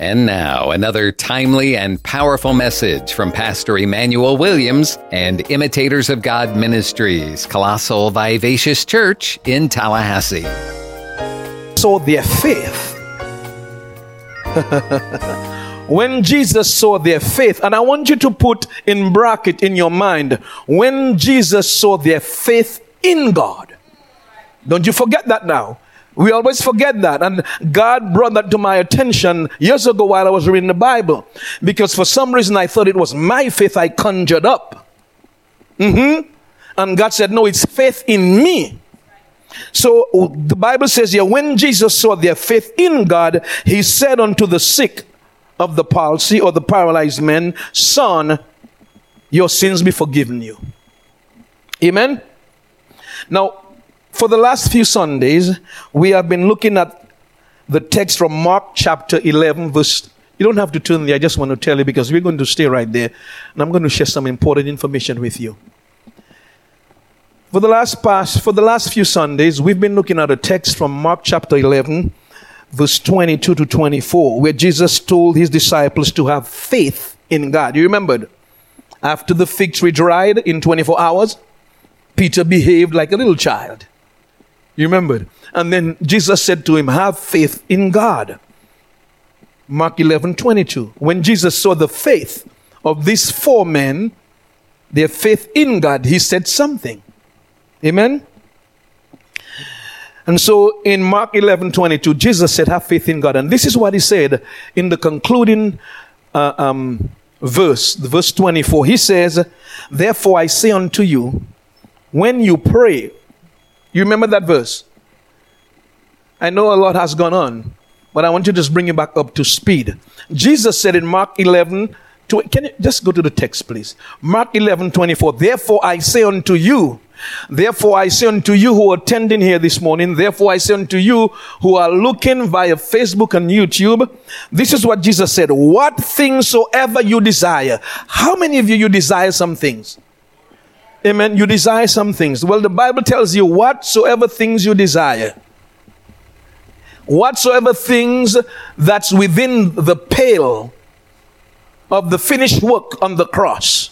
And now, another timely and powerful message from Pastor Emmanuel Williams and Imitators of God Ministries, Colossal Vivacious Church in Tallahassee. Saw their faith. when Jesus saw their faith, and I want you to put in bracket in your mind, when Jesus saw their faith in God. Don't you forget that now. We always forget that. And God brought that to my attention years ago while I was reading the Bible. Because for some reason I thought it was my faith I conjured up. Mm-hmm. And God said, no, it's faith in me. So the Bible says here, when Jesus saw their faith in God, he said unto the sick of the palsy or the paralyzed man, Son, your sins be forgiven you. Amen. Now, for the last few Sundays, we have been looking at the text from Mark chapter 11, verse. You don't have to turn there, I just want to tell you because we're going to stay right there and I'm going to share some important information with you. For the last past, for the last few Sundays, we've been looking at a text from Mark chapter 11, verse 22 to 24, where Jesus told his disciples to have faith in God. You remembered? After the fig tree dried in 24 hours, Peter behaved like a little child. You remembered? And then Jesus said to him, Have faith in God. Mark 11 22. When Jesus saw the faith of these four men, their faith in God, he said something. Amen? And so in Mark 11 22, Jesus said, Have faith in God. And this is what he said in the concluding uh, um, verse, verse 24. He says, Therefore I say unto you, when you pray, you remember that verse? I know a lot has gone on, but I want you to just bring it back up to speed. Jesus said in Mark 11, can you just go to the text, please? Mark 11, 24. Therefore I say unto you, Therefore, I say unto you who are attending here this morning, therefore, I say unto you who are looking via Facebook and YouTube, this is what Jesus said What things soever you desire. How many of you, you desire some things? Amen. You desire some things. Well, the Bible tells you whatsoever things you desire, whatsoever things that's within the pale of the finished work on the cross.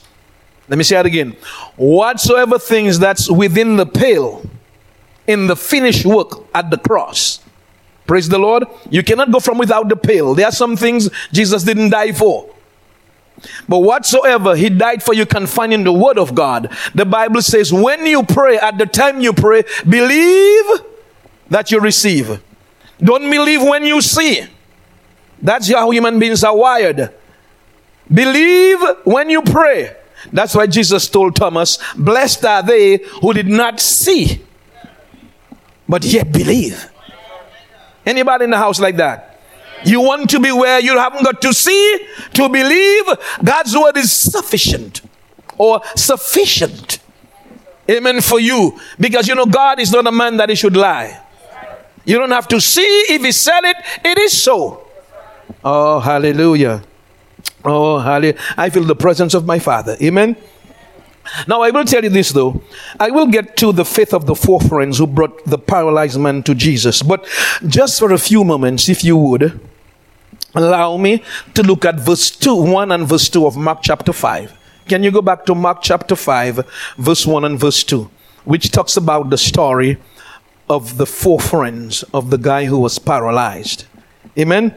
Let me say that again. Whatsoever things that's within the pale in the finished work at the cross. Praise the Lord. You cannot go from without the pale. There are some things Jesus didn't die for. But whatsoever he died for, you can find in the word of God. The Bible says, when you pray, at the time you pray, believe that you receive. Don't believe when you see. That's how human beings are wired. Believe when you pray. That's why Jesus told Thomas, Blessed are they who did not see, but yet believe. Anybody in the house like that? You want to be where you haven't got to see to believe God's word is sufficient or sufficient. Amen for you. Because you know, God is not a man that he should lie. You don't have to see if he said it, it is so. Oh, hallelujah. Oh, hallelujah. I feel the presence of my Father. Amen. Now, I will tell you this though. I will get to the faith of the four friends who brought the paralyzed man to Jesus. But just for a few moments, if you would, allow me to look at verse 2, 1 and verse 2 of Mark chapter 5. Can you go back to Mark chapter 5, verse 1 and verse 2, which talks about the story of the four friends of the guy who was paralyzed. Amen.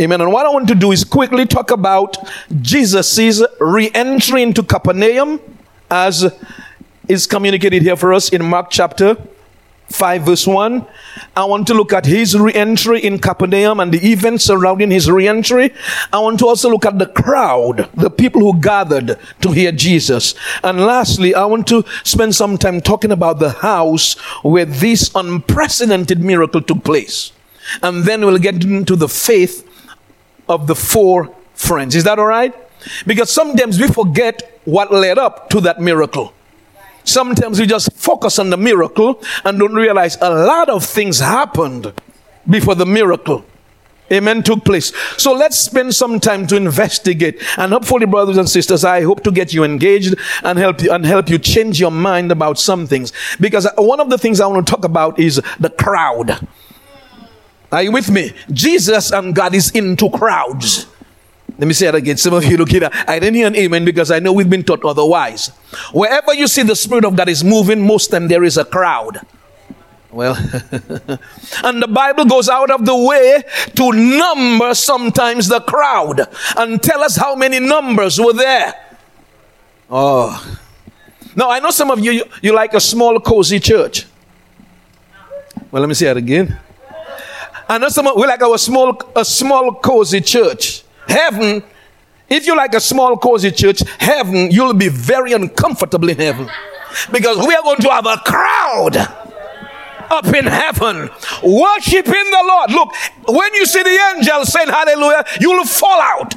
Amen. And what I want to do is quickly talk about Jesus' re entry into Capernaum as is communicated here for us in Mark chapter 5 verse 1. I want to look at his re-entry in Capernaum and the events surrounding his re-entry. I want to also look at the crowd, the people who gathered to hear Jesus. And lastly, I want to spend some time talking about the house where this unprecedented miracle took place. And then we'll get into the faith of the four friends. Is that all right? Because sometimes we forget what led up to that miracle. Sometimes we just focus on the miracle and don't realize a lot of things happened before the miracle. Amen took place. So let's spend some time to investigate. And hopefully, brothers and sisters, I hope to get you engaged and help you and help you change your mind about some things. Because one of the things I want to talk about is the crowd. Are you with me? Jesus and God is into crowds. Let me say it again. Some of you look at I didn't hear an amen because I know we've been taught otherwise. Wherever you see the Spirit of God is moving, most time there is a crowd. Well, and the Bible goes out of the way to number sometimes the crowd and tell us how many numbers were there. Oh. Now, I know some of you, you, you like a small, cozy church. Well, let me say it again. I know some of we like our small, a small, cozy church. Heaven, if you like a small, cozy church, heaven, you'll be very uncomfortable in heaven. Because we are going to have a crowd up in heaven worshiping the Lord. Look, when you see the angels saying hallelujah, you'll fall out.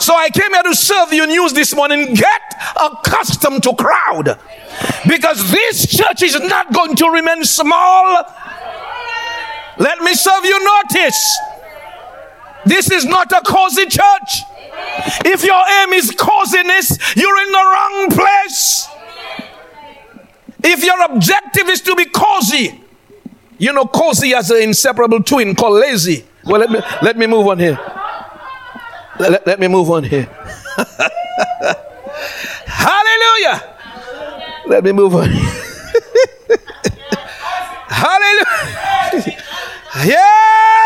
So I came here to serve you news this morning. Get accustomed to crowd. Because this church is not going to remain small. Let me serve you notice. This is not a cozy church. If your aim is coziness, you're in the wrong place. If your objective is to be cozy, you know, cozy has an inseparable twin called lazy. Well, let me let me move on here. Let, let me move on here. Hallelujah. Let me move on. Hallelujah. Yeah.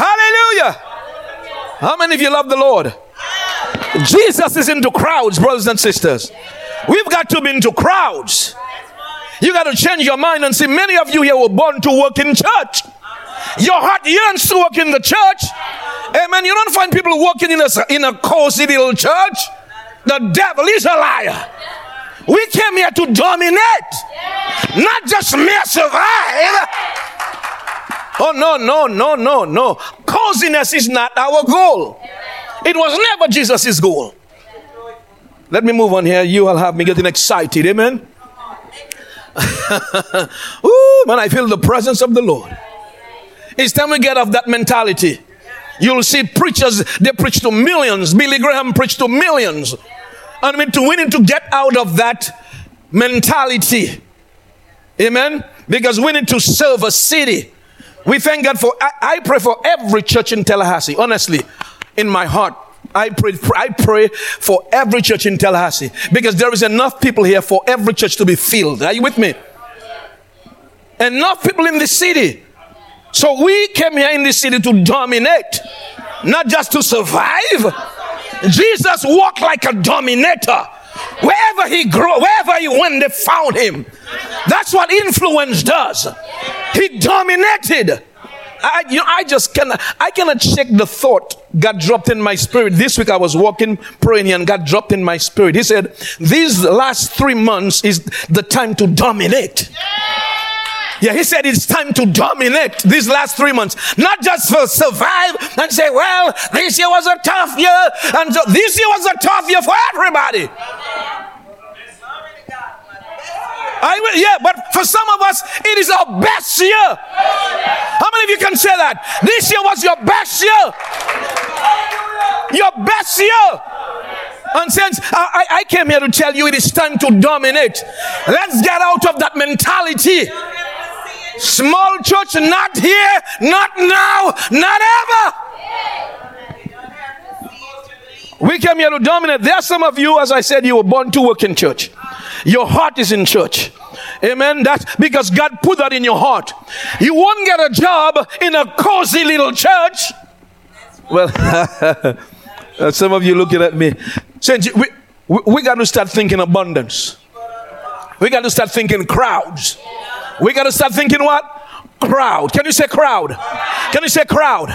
Hallelujah. How many of you love the Lord? Jesus is into crowds, brothers and sisters. We've got to be into crowds. You got to change your mind and see many of you here were born to work in church. Your heart yearns to work in the church. Amen. You don't find people working in a, in a cozy little church. The devil is a liar. We came here to dominate, not just mere survive. Oh, no, no, no, no, no. Coziness is not our goal. It was never Jesus' goal. Let me move on here. You will have me getting excited. Amen. Ooh, man, I feel the presence of the Lord. It's time we get off that mentality. You'll see preachers, they preach to millions. Billy Graham preached to millions. I mean, to, we need to get out of that mentality. Amen? Because we need to serve a city. We thank God for, I, I pray for every church in Tallahassee, honestly, in my heart. I pray, I pray for every church in Tallahassee because there is enough people here for every church to be filled. Are you with me? Enough people in the city. So we came here in this city to dominate, not just to survive. Jesus walked like a dominator. Wherever he grew, wherever he went, they found him. That's what influence does. He dominated. I, you know, I just cannot, I cannot shake the thought God dropped in my spirit. This week I was walking, praying, and God dropped in my spirit. He said, these last three months is the time to dominate. Yeah, he said it's time to dominate these last three months. Not just for survive and say, well, this year was a tough year. And so this year was a tough year for everybody. I, yeah, but for some of us, it is our best year. How many of you can say that? This year was your best year. Your best year. And since I, I came here to tell you it is time to dominate, let's get out of that mentality. Small church, not here, not now, not ever. We came here to dominate. There are some of you, as I said, you were born to work in church. Your heart is in church. Amen. That's because God put that in your heart. You won't get a job in a cozy little church. Well, uh, some of you looking at me. Since we, we, we got to start thinking abundance. We got to start thinking crowds. We got to start thinking what? Crowd. Can you say crowd? Can you say crowd?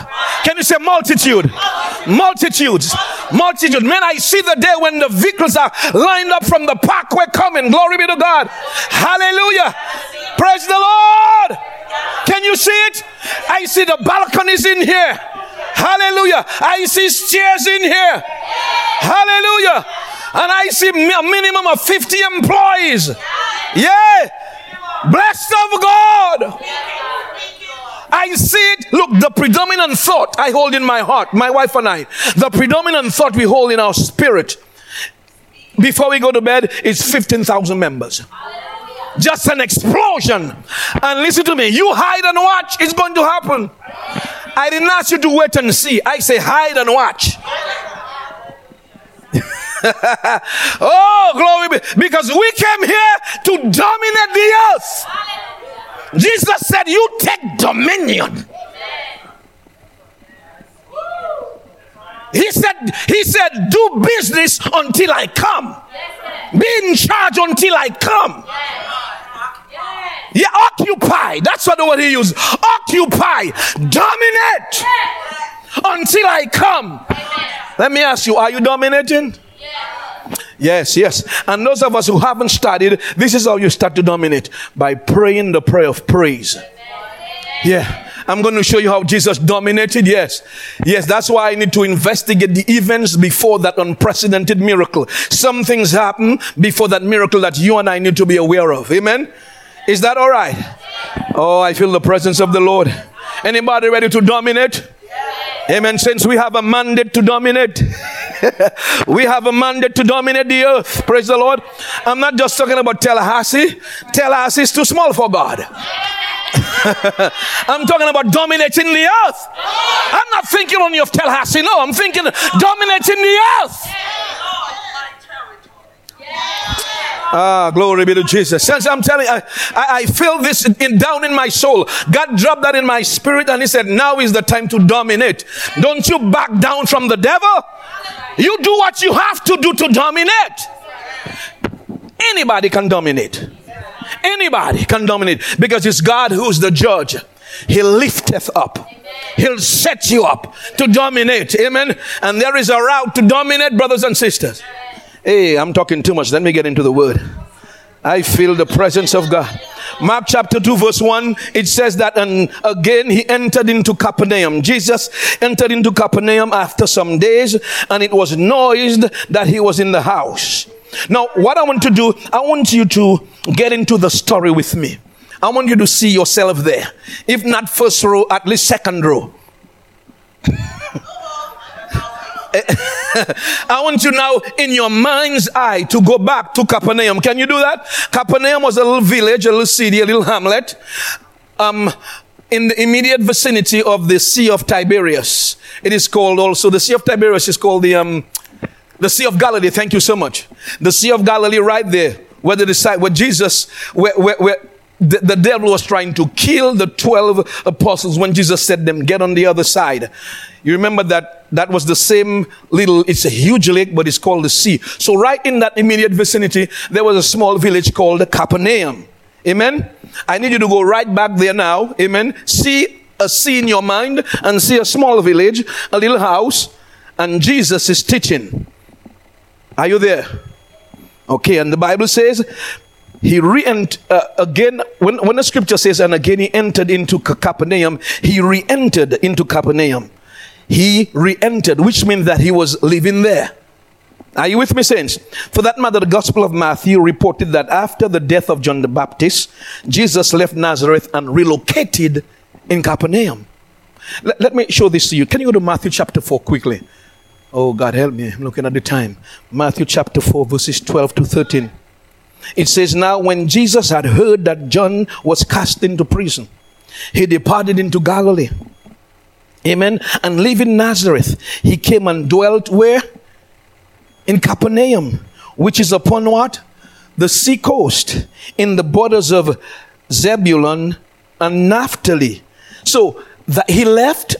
Can you say multitude? Multitudes. Multitude. Man, I see the day when the vehicles are lined up from the parkway coming. Glory be to God. Hallelujah. Praise the Lord. Can you see it? I see the balconies in here. Hallelujah. I see stairs in here. Hallelujah. And I see a minimum of 50 employees. Yeah. Blessed of God. I see it. Look, the predominant thought I hold in my heart, my wife and I, the predominant thought we hold in our spirit before we go to bed is 15,000 members. just an explosion. And listen to me, you hide and watch, it's going to happen. I didn't ask you to wait and see. I say hide and watch. oh, glory be. Because we came here to dominate the earth. Jesus said, You take dominion. He said, He said, do business until I come. Be in charge until I come. Yeah, occupy. That's what the word he used. Occupy. Dominate until I come. Let me ask you, are you dominating? Yes, yes. And those of us who haven't studied, this is how you start to dominate by praying the prayer of praise. Yeah. I'm going to show you how Jesus dominated. Yes. Yes, that's why I need to investigate the events before that unprecedented miracle. Some things happen before that miracle that you and I need to be aware of. Amen. Is that all right? Oh, I feel the presence of the Lord. Anybody ready to dominate? Amen. Since we have a mandate to dominate, we have a mandate to dominate the earth. Praise the Lord. I'm not just talking about Tallahassee. Tallahassee is too small for God. I'm talking about dominating the earth. I'm not thinking only of Tallahassee. No, I'm thinking dominating the earth. Ah, glory be to Jesus. Since I'm telling I, I, I feel this in, down in my soul. God dropped that in my spirit and He said, Now is the time to dominate. Don't you back down from the devil. You do what you have to do to dominate. Anybody can dominate. Anybody can dominate because it's God who's the judge. He lifteth up. He'll set you up to dominate. Amen. And there is a route to dominate, brothers and sisters. Hey, I'm talking too much. Let me get into the word. I feel the presence of God. Mark chapter 2, verse 1, it says that, and again he entered into Capernaum. Jesus entered into Capernaum after some days, and it was noised that he was in the house. Now, what I want to do, I want you to get into the story with me. I want you to see yourself there. If not first row, at least second row. I want you now in your mind's eye to go back to Capernaum. Can you do that? Capernaum was a little village, a little city, a little hamlet. Um, in the immediate vicinity of the Sea of Tiberias. It is called also, the Sea of Tiberias is called the, um, the Sea of Galilee. Thank you so much. The Sea of Galilee right there, where the disciples, where Jesus, where, where, where the, the, devil was trying to kill the 12 apostles when Jesus said them, get on the other side. You remember that that was the same little, it's a huge lake, but it's called the sea. So right in that immediate vicinity, there was a small village called Capernaum. Amen. I need you to go right back there now. Amen. See a sea in your mind and see a small village, a little house, and Jesus is teaching. Are you there? Okay, and the Bible says he re-entered uh, again when, when the scripture says and again he entered into capernaum he re-entered into capernaum he re-entered which means that he was living there. Are you with me saints? For that matter the gospel of matthew reported that after the death of john the baptist jesus left nazareth and relocated in capernaum. Let, let me show this to you. Can you go to matthew chapter 4 quickly? Oh god help me. I'm looking at the time. Matthew chapter 4 verses 12 to 13 it says, Now when Jesus had heard that John was cast into prison, he departed into Galilee. Amen. And leaving Nazareth, he came and dwelt where? In Capernaum, which is upon what? The sea coast, in the borders of Zebulun and Naphtali. So that he left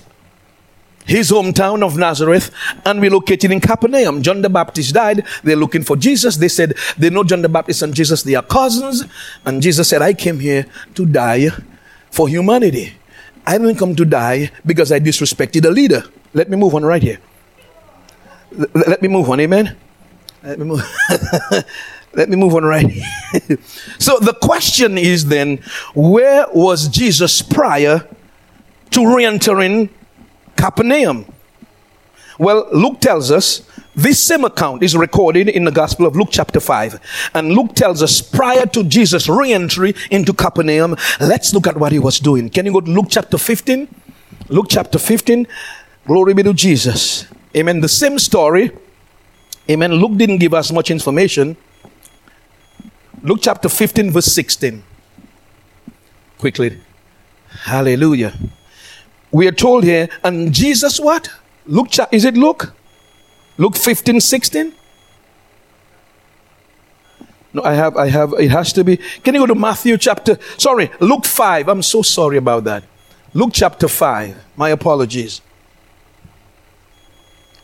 his hometown of Nazareth and relocated in Capernaum. John the Baptist died. They're looking for Jesus. They said they know John the Baptist and Jesus, they are cousins. And Jesus said, I came here to die for humanity. I didn't come to die because I disrespected a leader. Let me move on right here. Let me move on, amen? Let me move. Let me move on right here. so the question is then, where was Jesus prior to re-entering Capernaum. Well, Luke tells us this same account is recorded in the Gospel of Luke, chapter 5. And Luke tells us prior to Jesus' re entry into Capernaum, let's look at what he was doing. Can you go to Luke chapter 15? Luke chapter 15. Glory be to Jesus. Amen. The same story. Amen. Luke didn't give us much information. Luke chapter 15, verse 16. Quickly. Hallelujah. We are told here, and Jesus what? Luke, is it Luke? Luke 15, 16? No, I have, I have, it has to be. Can you go to Matthew chapter, sorry, Luke 5. I'm so sorry about that. Luke chapter 5. My apologies.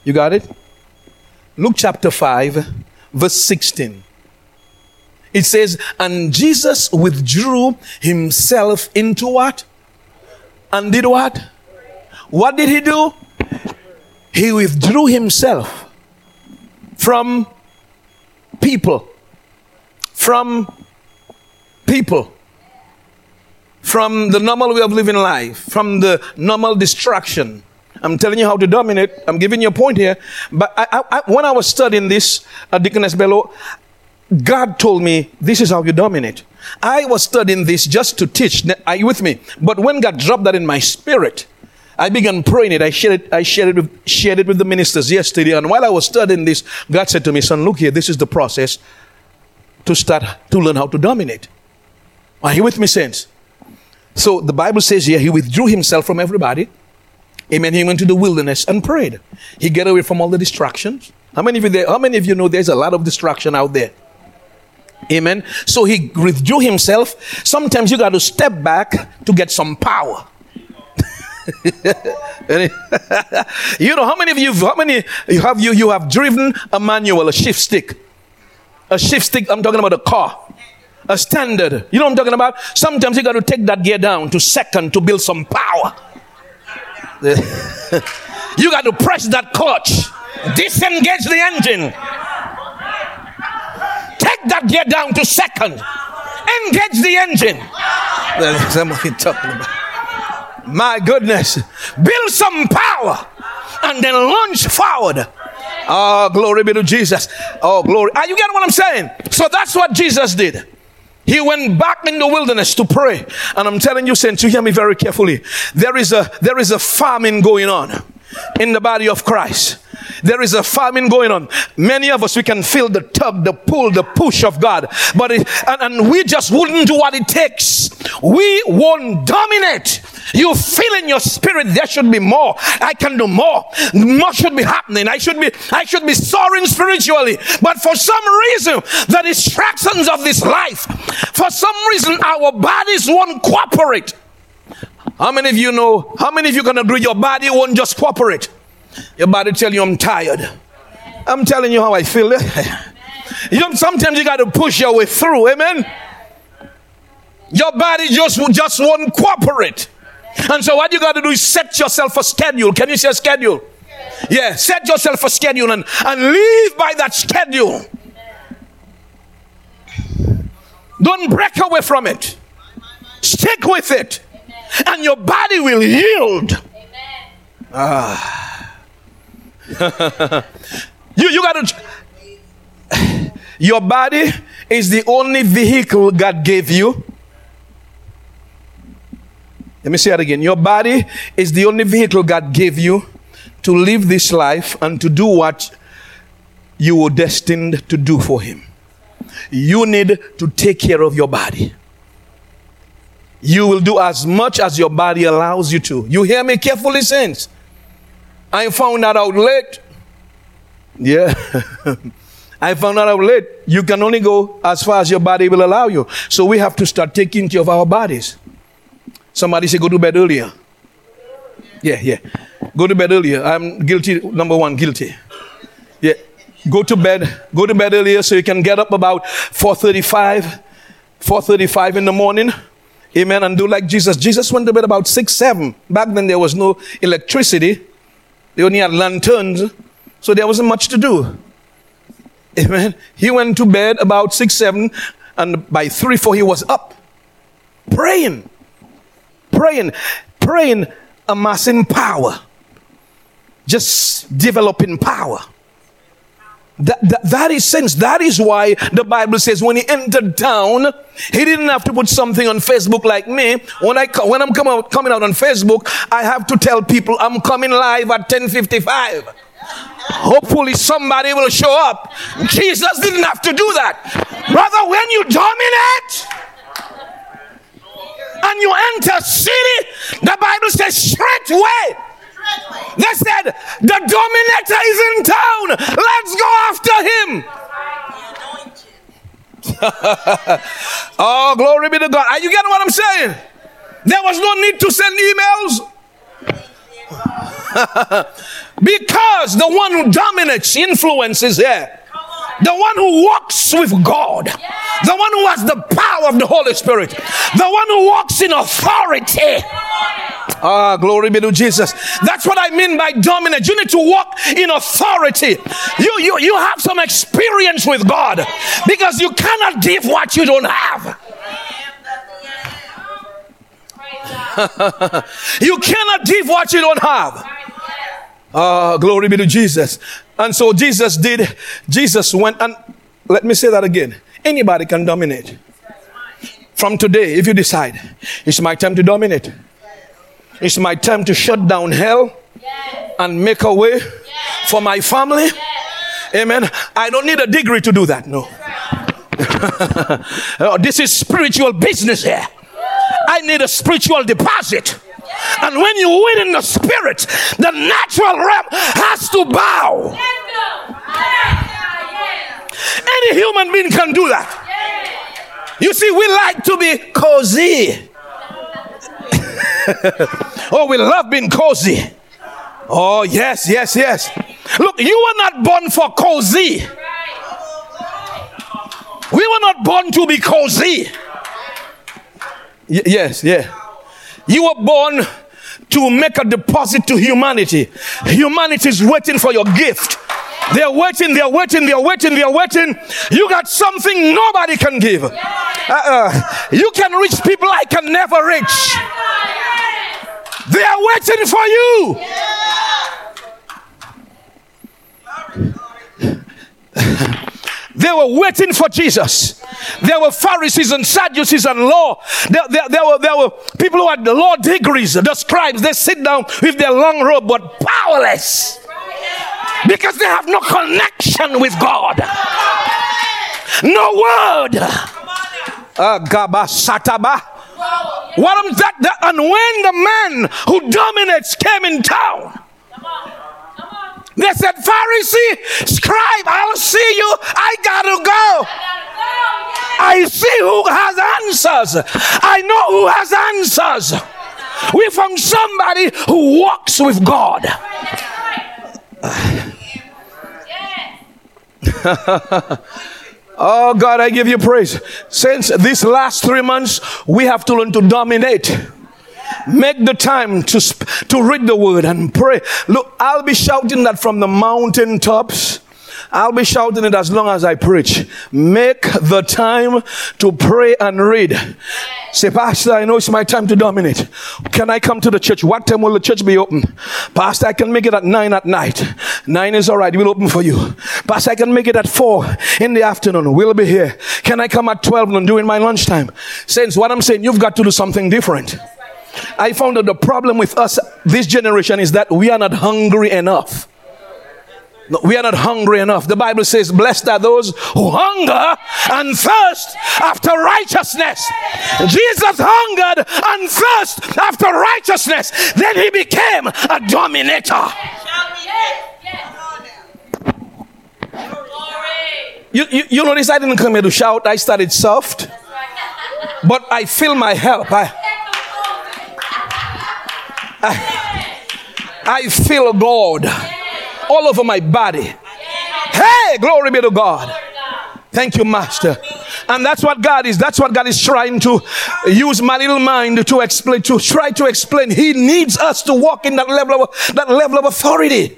You got it? Luke chapter 5, verse 16. It says, And Jesus withdrew himself into what? And did what? What did he do? He withdrew himself from people. From people. From the normal way of living life. From the normal distraction. I'm telling you how to dominate. I'm giving you a point here. But I, I, when I was studying this uh, Deaconess Bello, God told me, this is how you dominate. I was studying this just to teach. Are you with me? But when God dropped that in my spirit, I began praying it. I shared it, I shared it, with, shared it with the ministers yesterday. And while I was studying this, God said to me, son, look here, this is the process to start to learn how to dominate. Are you with me, saints? So the Bible says here, he withdrew himself from everybody. Amen. He went to the wilderness and prayed. He get away from all the distractions. How many of you there, how many of you know there's a lot of distraction out there? Amen. So he withdrew himself. Sometimes you got to step back to get some power. you know how many of you how many you have you you have driven a manual a shift stick? A shift stick i'm talking about a car. A standard. You know what i'm talking about? Sometimes you got to take that gear down to second to build some power. You got to press that clutch. Disengage the engine. Take that gear down to second. Engage the engine. That's what he talking about. My goodness. Build some power and then launch forward. Oh, glory be to Jesus. Oh, glory. Are you getting what I'm saying? So that's what Jesus did. He went back in the wilderness to pray. And I'm telling you, saints, you hear me very carefully. There is a there is a famine going on in the body of Christ. There is a famine going on. Many of us, we can feel the tug, the pull, the push of God. But it, and, and we just wouldn't do what it takes. We won't dominate. You feel in your spirit there should be more. I can do more. More should be happening. I should be, I should be soaring spiritually. But for some reason, the distractions of this life, for some reason, our bodies won't cooperate. How many of you know? How many of you can agree your body won't just cooperate? Your body tell you I'm tired. I'm telling you how I feel. you know, sometimes you got to push your way through. Amen. Your body just just won't cooperate. And so what you got to do is set yourself a schedule. Can you say a schedule? Yeah, set yourself a schedule and, and live by that schedule. Don't break away from it. Stick with it. And your body will yield. Ah. you you got to. Your body is the only vehicle God gave you. Let me say that again. Your body is the only vehicle God gave you to live this life and to do what you were destined to do for Him. You need to take care of your body. You will do as much as your body allows you to. You hear me carefully, saints? I found that out late. Yeah. I found that out late. You can only go as far as your body will allow you. So we have to start taking care of our bodies. Somebody say, go to bed earlier. Yeah, yeah. Go to bed earlier. I'm guilty. Number one, guilty. Yeah. Go to bed. Go to bed earlier so you can get up about 4:35, 4:35 in the morning. Amen. And do like Jesus. Jesus went to bed about six, seven. Back then there was no electricity. They only had lanterns, so there wasn't much to do. Amen. He went to bed about six, seven, and by three, four, he was up praying, praying, praying, amassing power, just developing power. That, that, that is sense. That is why the Bible says when he entered town, he didn't have to put something on Facebook like me. When I when I'm coming out, coming out on Facebook, I have to tell people I'm coming live at 10:55. Hopefully, somebody will show up. Jesus didn't have to do that. Brother, when you dominate and you enter city, the Bible says straightway. They said, the dominator is in town. Let's go after him. oh, glory be to God. Are you getting what I'm saying? There was no need to send emails. because the one who dominates influences here. The one who walks with God, the one who has the power of the Holy Spirit, the one who walks in authority. Ah, glory be to Jesus. That's what I mean by dominant. You need to walk in authority. You, you, you have some experience with God because you cannot give what you don't have. you cannot give what you don't have. Ah, glory be to Jesus. And so Jesus did, Jesus went and let me say that again. Anybody can dominate. From today, if you decide, it's my time to dominate. It's my time to shut down hell and make a way for my family. Amen. I don't need a degree to do that. No. oh, this is spiritual business here. I need a spiritual deposit. And when you win in the spirit, the natural realm has to bow. Any human being can do that. You see, we like to be cozy. oh, we love being cozy. Oh, yes, yes, yes. Look, you were not born for cozy. We were not born to be cozy. Y- yes, yeah. You were born to make a deposit to humanity. Humanity is waiting for your gift. They're waiting, they're waiting, they're waiting, they're waiting. You got something nobody can give. Uh-uh. You can reach people I can never reach. They are waiting for you. They were waiting for Jesus. There were Pharisees and Sadducees and law. There, there, there, were, there were people who had law degrees, the scribes. They sit down with their long robe, but powerless because they have no connection with God. No word. Uh. What am that, that? And when the man who dominates came in town, they said, Pharisee, scribe, I'll see you. I gotta go. I see who has answers. I know who has answers. We found somebody who walks with God. oh God, I give you praise. Since these last three months, we have to learn to dominate. Make the time to, sp- to read the word and pray. Look, I'll be shouting that from the mountain tops. I'll be shouting it as long as I preach. Make the time to pray and read. Say, Pastor, I know it's my time to dominate. Can I come to the church? What time will the church be open? Pastor, I can make it at nine at night. Nine is all right. We'll open for you. Pastor, I can make it at four in the afternoon. We'll be here. Can I come at 12 and during my lunchtime? Since what I'm saying, you've got to do something different. I found that the problem with us, this generation, is that we are not hungry enough. We are not hungry enough. The Bible says, Blessed are those who hunger and thirst after righteousness. Jesus hungered and thirst after righteousness. Then he became a dominator. You, you, you notice I didn't come here to shout, I started soft. But I feel my help. I, I, I feel God all over my body. Hey, glory be to God. Thank you, Master. And that's what God is. That's what God is trying to use my little mind to explain, to try to explain. He needs us to walk in that level of, that level of authority.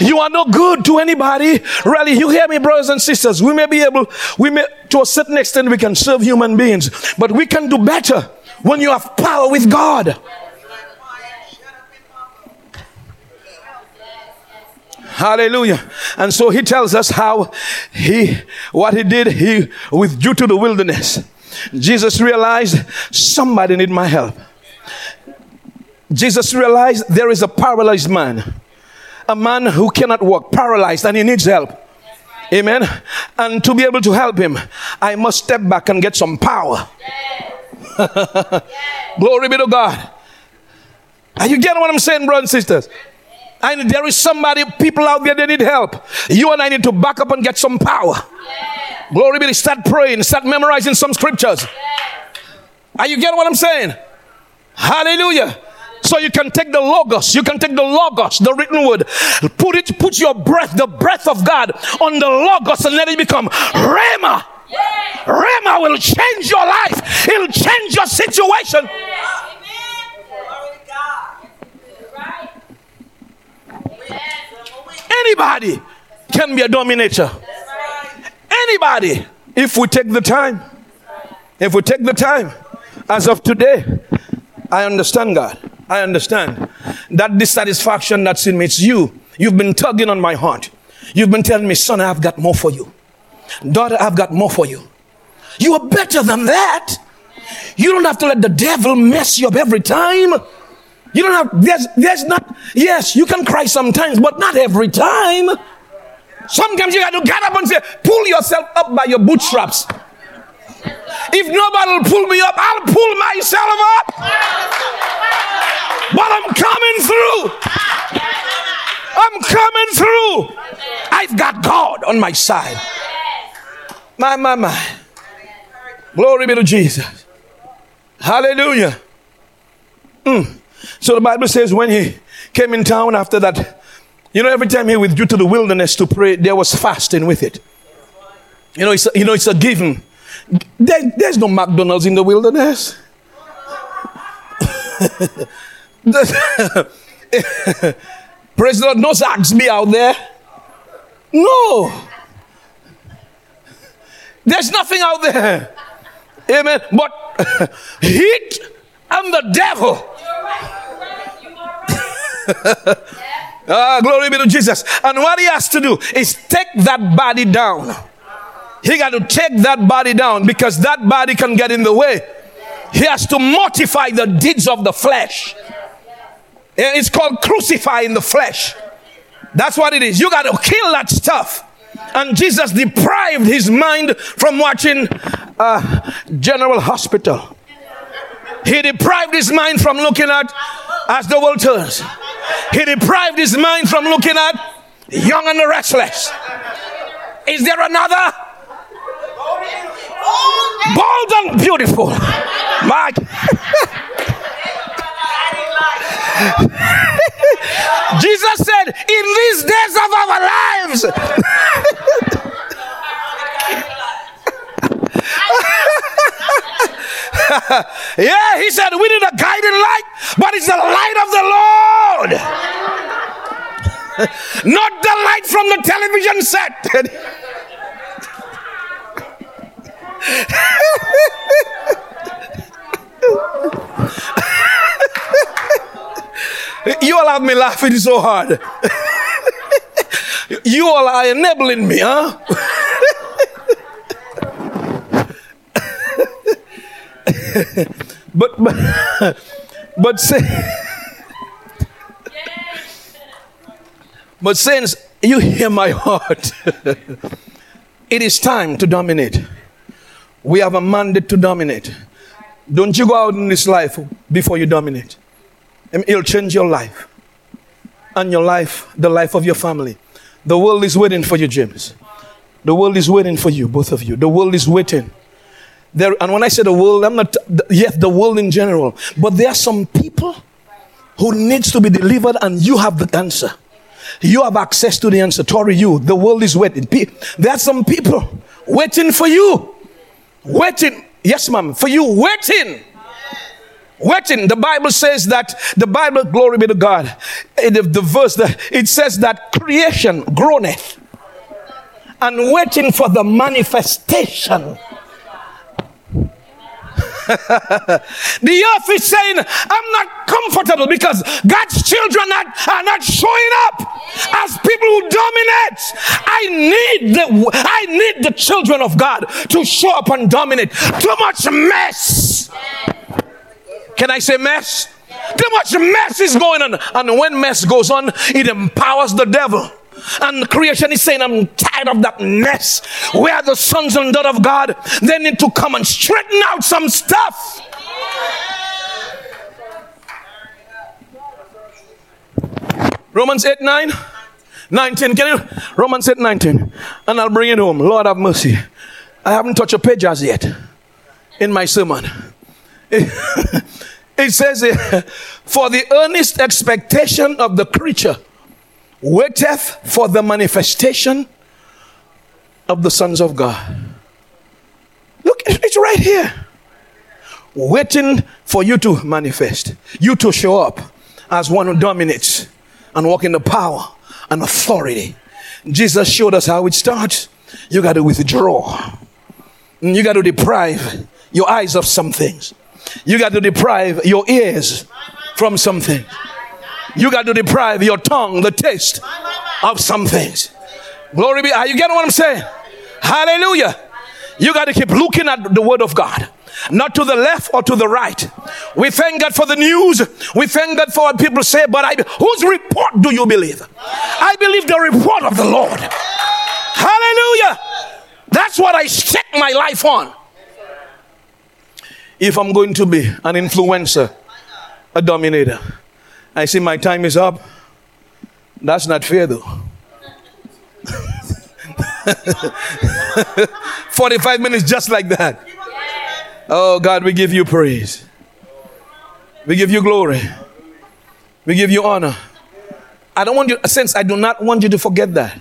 You are no good to anybody. Really, you hear me, brothers and sisters. We may be able, we may, to a certain extent, we can serve human beings, but we can do better when you have power with God. Hallelujah. And so he tells us how he, what he did, he withdrew to the wilderness. Jesus realized somebody need my help. Jesus realized there is a paralyzed man. a man who cannot walk, paralyzed, and he needs help. Amen. And to be able to help him, I must step back and get some power. Glory be to God. Are you getting what I'm saying, brothers and sisters? And there is somebody, people out there, they need help. You and I need to back up and get some power. Yeah. Glory be to start praying, start memorizing some scriptures. Yeah. Are you getting what I'm saying? Hallelujah. So you can take the logos, you can take the logos, the written word, put it, put your breath, the breath of God on the logos and let it become Rhema. Yeah. Rhema will change your life. It'll change your situation. Anybody can be a dominator. Anybody, if we take the time. If we take the time, as of today, I understand God. I understand that dissatisfaction that's in me, it's you. You've been tugging on my heart. You've been telling me, son, I've got more for you. Daughter, I've got more for you. You are better than that. You don't have to let the devil mess you up every time. You don't have, there's, there's not, yes, you can cry sometimes, but not every time. Sometimes you got to get up and say, pull yourself up by your bootstraps. If nobody will pull me up, I'll pull myself up. But I'm coming through. I'm coming through. I've got God on my side. My, my, my. Glory be to Jesus. Hallelujah. Mm. So the Bible says when he came in town after that, you know, every time he withdrew to the wilderness to pray, there was fasting with it. You know, it's a, you know, it's a given. There, there's no McDonald's in the wilderness. Praise the Lord, no out there. No. There's nothing out there. Amen. But heat and the devil. ah, glory be to Jesus. And what he has to do is take that body down. He got to take that body down because that body can get in the way. He has to mortify the deeds of the flesh. It's called crucifying the flesh. That's what it is. You got to kill that stuff. And Jesus deprived his mind from watching uh, General Hospital. He deprived his mind from looking at as the world turns. He deprived his mind from looking at young and restless. Is there another? Bold and beautiful. My Jesus said, in these days of our lives. yeah, he said, we need a guiding light, but it's the light of the Lord. Not the light from the television set. you all have me laughing so hard. you all are enabling me, huh? but but but say but since you hear my heart. It is time to dominate. We have a mandate to dominate. Don't you go out in this life before you dominate. It'll change your life. And your life the life of your family. The world is waiting for you james. The world is waiting for you both of you. The world is waiting there, and when I say the world, I'm not, yes, the world in general. But there are some people who needs to be delivered and you have the answer. You have access to the answer. Tori, you, the world is waiting. There are some people waiting for you. Waiting. Yes, ma'am. For you, waiting. Waiting. The Bible says that, the Bible, glory be to God. Eh, the, the verse, that it says that creation groaneth and waiting for the manifestation the earth is saying, I'm not comfortable because God's children are, are not showing up as people who dominate. I need the I need the children of God to show up and dominate. Too much mess. Can I say mess? Too much mess is going on. And when mess goes on, it empowers the devil. And creation is saying, I'm tired of that mess. We are the sons and daughters of God. They need to come and straighten out some stuff. Romans 8 9. 19. Can you? Romans 8 19. And I'll bring it home. Lord have mercy. I haven't touched a page as yet in my sermon. It, says, For the earnest expectation of the creature waiteth for the manifestation of the sons of God. Look, it's right here. Waiting for you to manifest, you to show up as one who dominates and walk in the power and authority. Jesus showed us how it starts. You got to withdraw. You got to deprive your eyes of some things. You got to deprive your ears from some things. You got to deprive your tongue, the taste of some things. Glory be. Are you getting what I'm saying? Hallelujah. You got to keep looking at the word of God not to the left or to the right. We thank God for the news. We thank God for what people say, but I, whose report do you believe? I believe the report of the Lord. Hallelujah. That's what I set my life on. If I'm going to be an influencer, a dominator, I see my time is up. That's not fair though. 45 minutes just like that. Oh, God, we give you praise. We give you glory. We give you honor. I don't want you, since I do not want you to forget that.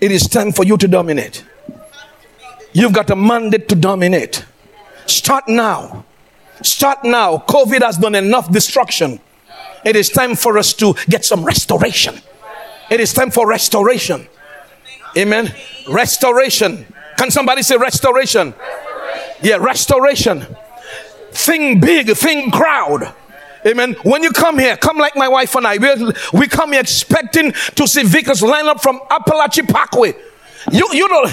It is time for you to dominate. You've got a mandate to dominate. Start now. Start now. COVID has done enough destruction. It is time for us to get some restoration. It is time for restoration. Amen. Restoration. Can somebody say restoration? Yeah, restoration. Think big, think crowd. Amen. When you come here, come like my wife and I. We, we come here expecting to see vehicles line up from Apalachee Parkway. You, you know,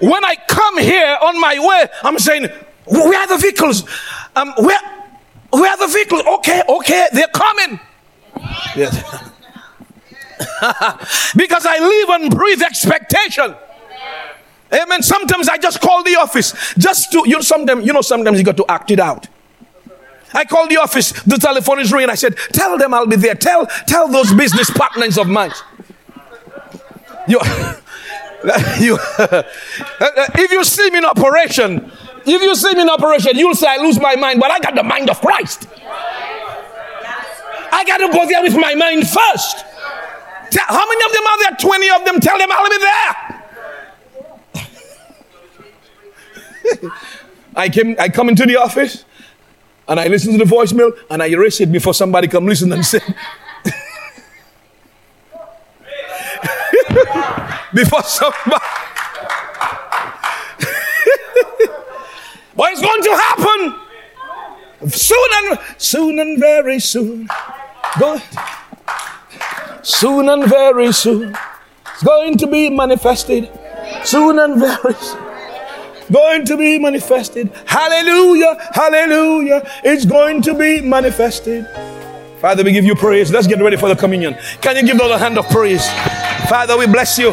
when I come here on my way, I'm saying, where are the vehicles? Um, where, where are the vehicles? Okay, okay, they're coming. Yes. because I live and breathe expectation. Amen. Sometimes I just call the office just to, you know, sometimes, you know, sometimes you got to act it out. I called the office, the telephone is ringing. I said, tell them I'll be there. Tell, tell those business partners of mine. You, you, if you see me in operation, if you see me in operation, you'll say I lose my mind, but I got the mind of Christ. I got to go there with my mind first. How many of them are there? 20 of them. Tell them I'll be there. I came, I come into the office and I listen to the voicemail and I erase it before somebody come listen and say. before somebody. But it's going to happen soon and soon and very soon. Go. Soon and very soon. It's going to be manifested. Soon and very soon going to be manifested. Hallelujah, hallelujah. It's going to be manifested. Father, we give you praise. Let's get ready for the communion. Can you give the a hand of praise? Father, we bless you.